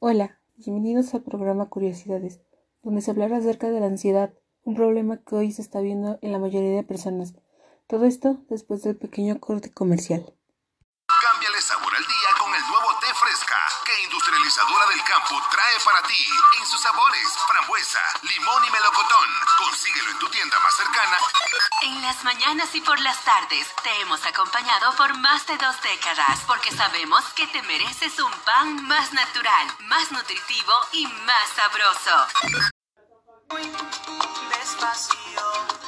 Hola, bienvenidos al programa Curiosidades, donde se hablará acerca de la ansiedad, un problema que hoy se está viendo en la mayoría de personas. Todo esto después del pequeño corte comercial. Cámbiale sabor al día con el nuevo té fresca que Industrializadora del Campo trae para ti limón y melocotón. Consíguelo en tu tienda más cercana. En las mañanas y por las tardes te hemos acompañado por más de dos décadas porque sabemos que te mereces un pan más natural, más nutritivo y más sabroso. Muy despacio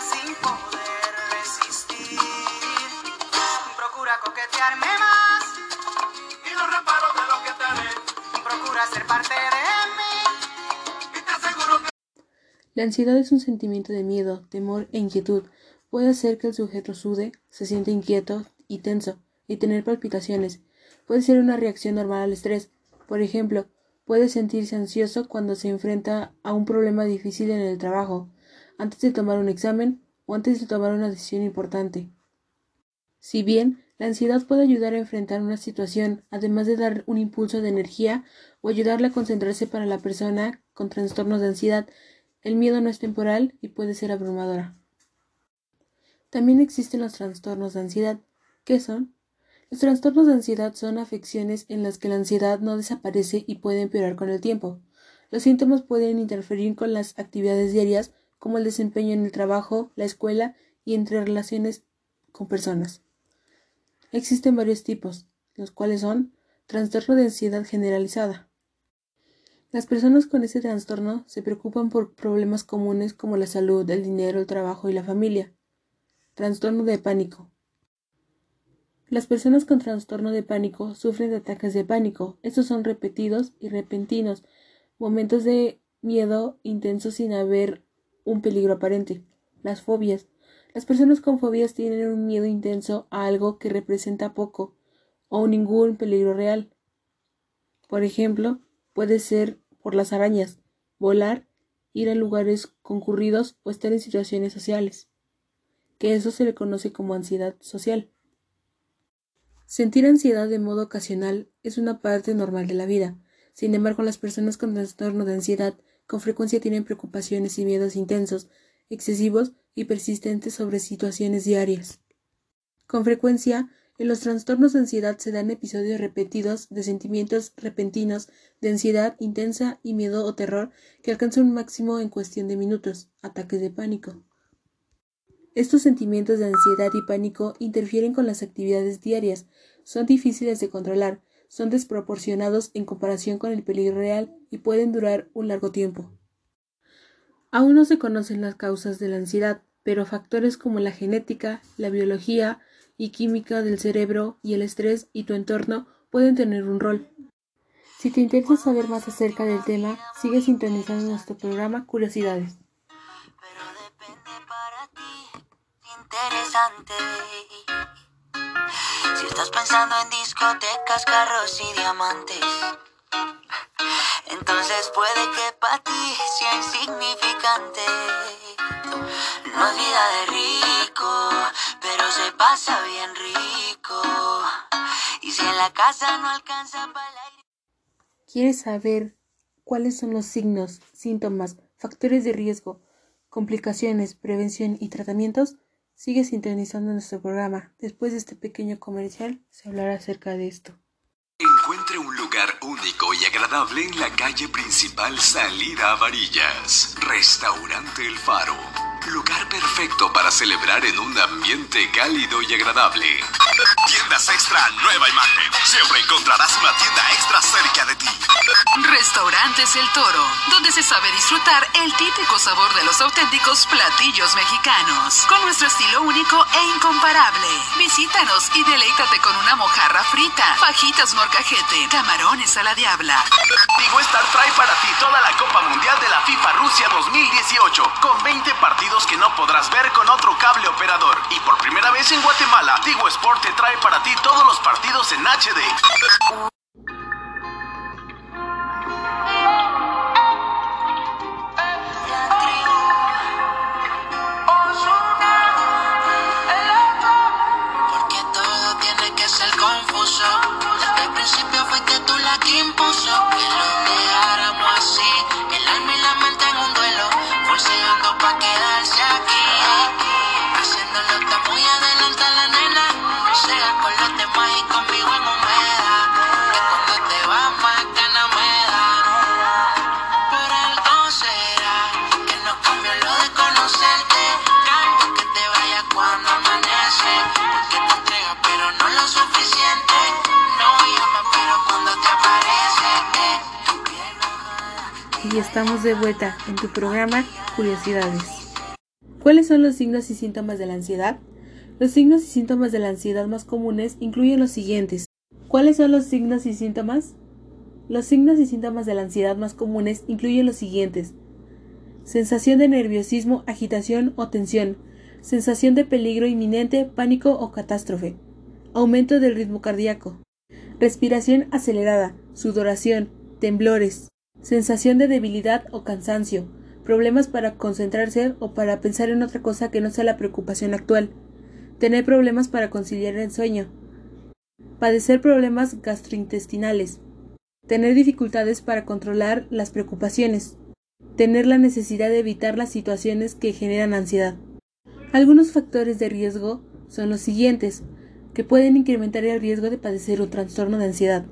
sin poder resistir. Procura coquetearme más y no reparo de lo que te. Procura ser parte de La ansiedad es un sentimiento de miedo, temor e inquietud. Puede hacer que el sujeto sude, se siente inquieto y tenso, y tener palpitaciones. Puede ser una reacción normal al estrés. Por ejemplo, puede sentirse ansioso cuando se enfrenta a un problema difícil en el trabajo, antes de tomar un examen o antes de tomar una decisión importante. Si bien la ansiedad puede ayudar a enfrentar una situación, además de dar un impulso de energía o ayudarle a concentrarse para la persona con trastornos de ansiedad, el miedo no es temporal y puede ser abrumadora. También existen los trastornos de ansiedad. ¿Qué son? Los trastornos de ansiedad son afecciones en las que la ansiedad no desaparece y puede empeorar con el tiempo. Los síntomas pueden interferir con las actividades diarias, como el desempeño en el trabajo, la escuela y entre relaciones con personas. Existen varios tipos, los cuales son trastorno de ansiedad generalizada. Las personas con este trastorno se preocupan por problemas comunes como la salud, el dinero, el trabajo y la familia. Trastorno de pánico. Las personas con trastorno de pánico sufren de ataques de pánico. Estos son repetidos y repentinos, momentos de miedo intenso sin haber un peligro aparente. Las fobias. Las personas con fobias tienen un miedo intenso a algo que representa poco o ningún peligro real. Por ejemplo, puede ser por las arañas, volar, ir a lugares concurridos o estar en situaciones sociales, que eso se le conoce como ansiedad social. Sentir ansiedad de modo ocasional es una parte normal de la vida. Sin embargo, las personas con trastorno de ansiedad con frecuencia tienen preocupaciones y miedos intensos, excesivos y persistentes sobre situaciones diarias. Con frecuencia, en los trastornos de ansiedad se dan episodios repetidos de sentimientos repentinos de ansiedad intensa y miedo o terror que alcanzan un máximo en cuestión de minutos, ataques de pánico. Estos sentimientos de ansiedad y pánico interfieren con las actividades diarias, son difíciles de controlar, son desproporcionados en comparación con el peligro real y pueden durar un largo tiempo. Aún no se conocen las causas de la ansiedad, pero factores como la genética, la biología y química del cerebro y el estrés y tu entorno pueden tener un rol. Si te interesa saber más acerca del tema, sigue sintonizando nuestro programa Curiosidades. pero depende para ti interesante. Si estás pensando en discotecas, carros y diamantes, entonces puede que para ti sea insignificante. No es vida de rico, pero se pasa bien rico. Y si en la casa no alcanza para aire. ¿Quieres saber cuáles son los signos, síntomas, factores de riesgo, complicaciones, prevención y tratamientos? Sigue sintonizando nuestro programa. Después de este pequeño comercial se hablará acerca de esto. Encuentre un lugar único y agradable en la calle principal Salida a Varillas. Restaurante El Faro. Lugar perfecto para celebrar en un ambiente cálido y agradable. Tiendas Extra Nueva Imagen. Siempre encontrarás una tienda extra cerca de ti. Restaurantes El Toro, donde se sabe disfrutar el típico sabor de los auténticos platillos mexicanos, con nuestro estilo único e incomparable. Visítanos y deleítate con una mojarra frita, fajitas morcajete, camarones a la diabla. Tigo Star trae para ti toda la Copa Mundial de la FIFA Rusia 2018, con 20 partidos que no podrás ver con otro cable operador. Y por primera vez en Guatemala, Tigo Sport te trae para ti todos los partidos en HD. Y estamos de vuelta en tu programa Curiosidades. ¿Cuáles son los signos y síntomas de la ansiedad? Los signos y síntomas de la ansiedad más comunes incluyen los siguientes. ¿Cuáles son los signos y síntomas? Los signos y síntomas de la ansiedad más comunes incluyen los siguientes. Sensación de nerviosismo, agitación o tensión. Sensación de peligro inminente, pánico o catástrofe. Aumento del ritmo cardíaco. Respiración acelerada, sudoración, temblores. Sensación de debilidad o cansancio. Problemas para concentrarse o para pensar en otra cosa que no sea la preocupación actual. Tener problemas para conciliar el sueño. Padecer problemas gastrointestinales. Tener dificultades para controlar las preocupaciones. Tener la necesidad de evitar las situaciones que generan ansiedad. Algunos factores de riesgo son los siguientes, que pueden incrementar el riesgo de padecer un trastorno de ansiedad.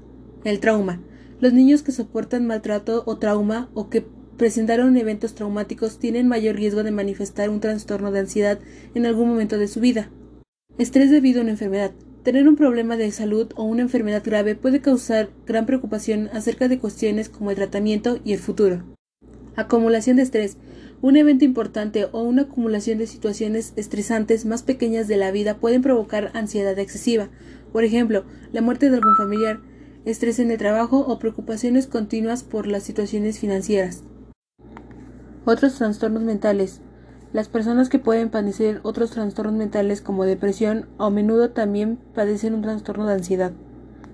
El trauma. Los niños que soportan maltrato o trauma o que presentaron eventos traumáticos tienen mayor riesgo de manifestar un trastorno de ansiedad en algún momento de su vida. Estrés debido a una enfermedad. Tener un problema de salud o una enfermedad grave puede causar gran preocupación acerca de cuestiones como el tratamiento y el futuro. Acumulación de estrés. Un evento importante o una acumulación de situaciones estresantes más pequeñas de la vida pueden provocar ansiedad excesiva. Por ejemplo, la muerte de algún familiar, estrés en el trabajo o preocupaciones continuas por las situaciones financieras. Otros trastornos mentales. Las personas que pueden padecer otros trastornos mentales como depresión a menudo también padecen un trastorno de ansiedad.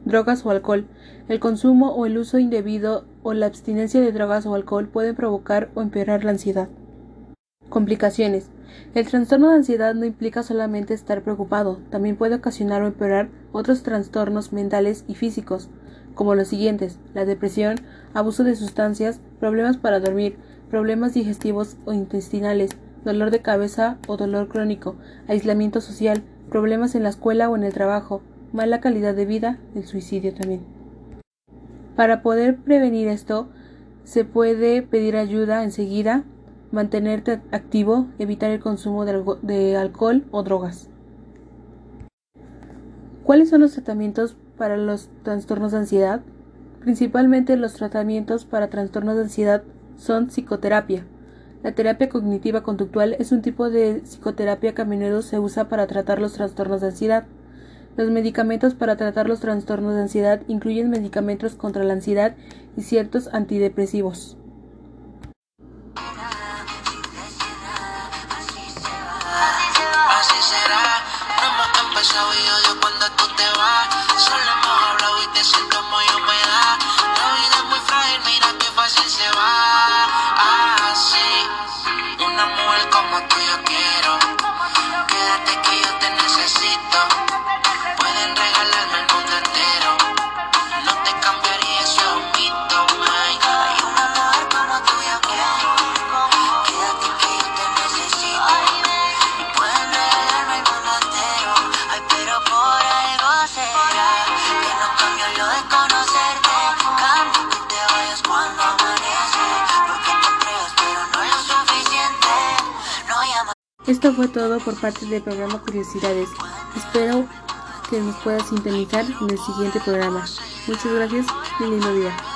Drogas o alcohol. El consumo o el uso indebido o la abstinencia de drogas o alcohol pueden provocar o empeorar la ansiedad. Complicaciones. El trastorno de ansiedad no implica solamente estar preocupado, también puede ocasionar o empeorar otros trastornos mentales y físicos, como los siguientes: la depresión, abuso de sustancias, problemas para dormir, problemas digestivos o intestinales, dolor de cabeza o dolor crónico, aislamiento social, problemas en la escuela o en el trabajo, mala calidad de vida, el suicidio también. Para poder prevenir esto, se puede pedir ayuda enseguida, mantenerte activo, evitar el consumo de, alcohol o drogas. ¿Cuáles son los tratamientos para los trastornos de ansiedad? Principalmente los tratamientos para trastornos de ansiedad son psicoterapia. La terapia cognitiva conductual es un tipo de psicoterapia que a menudo se usa para tratar los trastornos de ansiedad. Los medicamentos para tratar los trastornos de ansiedad incluyen medicamentos contra la ansiedad y ciertos antidepresivos. Empezado y odio cuando tú te Esto fue todo por parte del programa Curiosidades. Espero que nos puedas sintonizar en el siguiente programa. Muchas gracias y lindo día.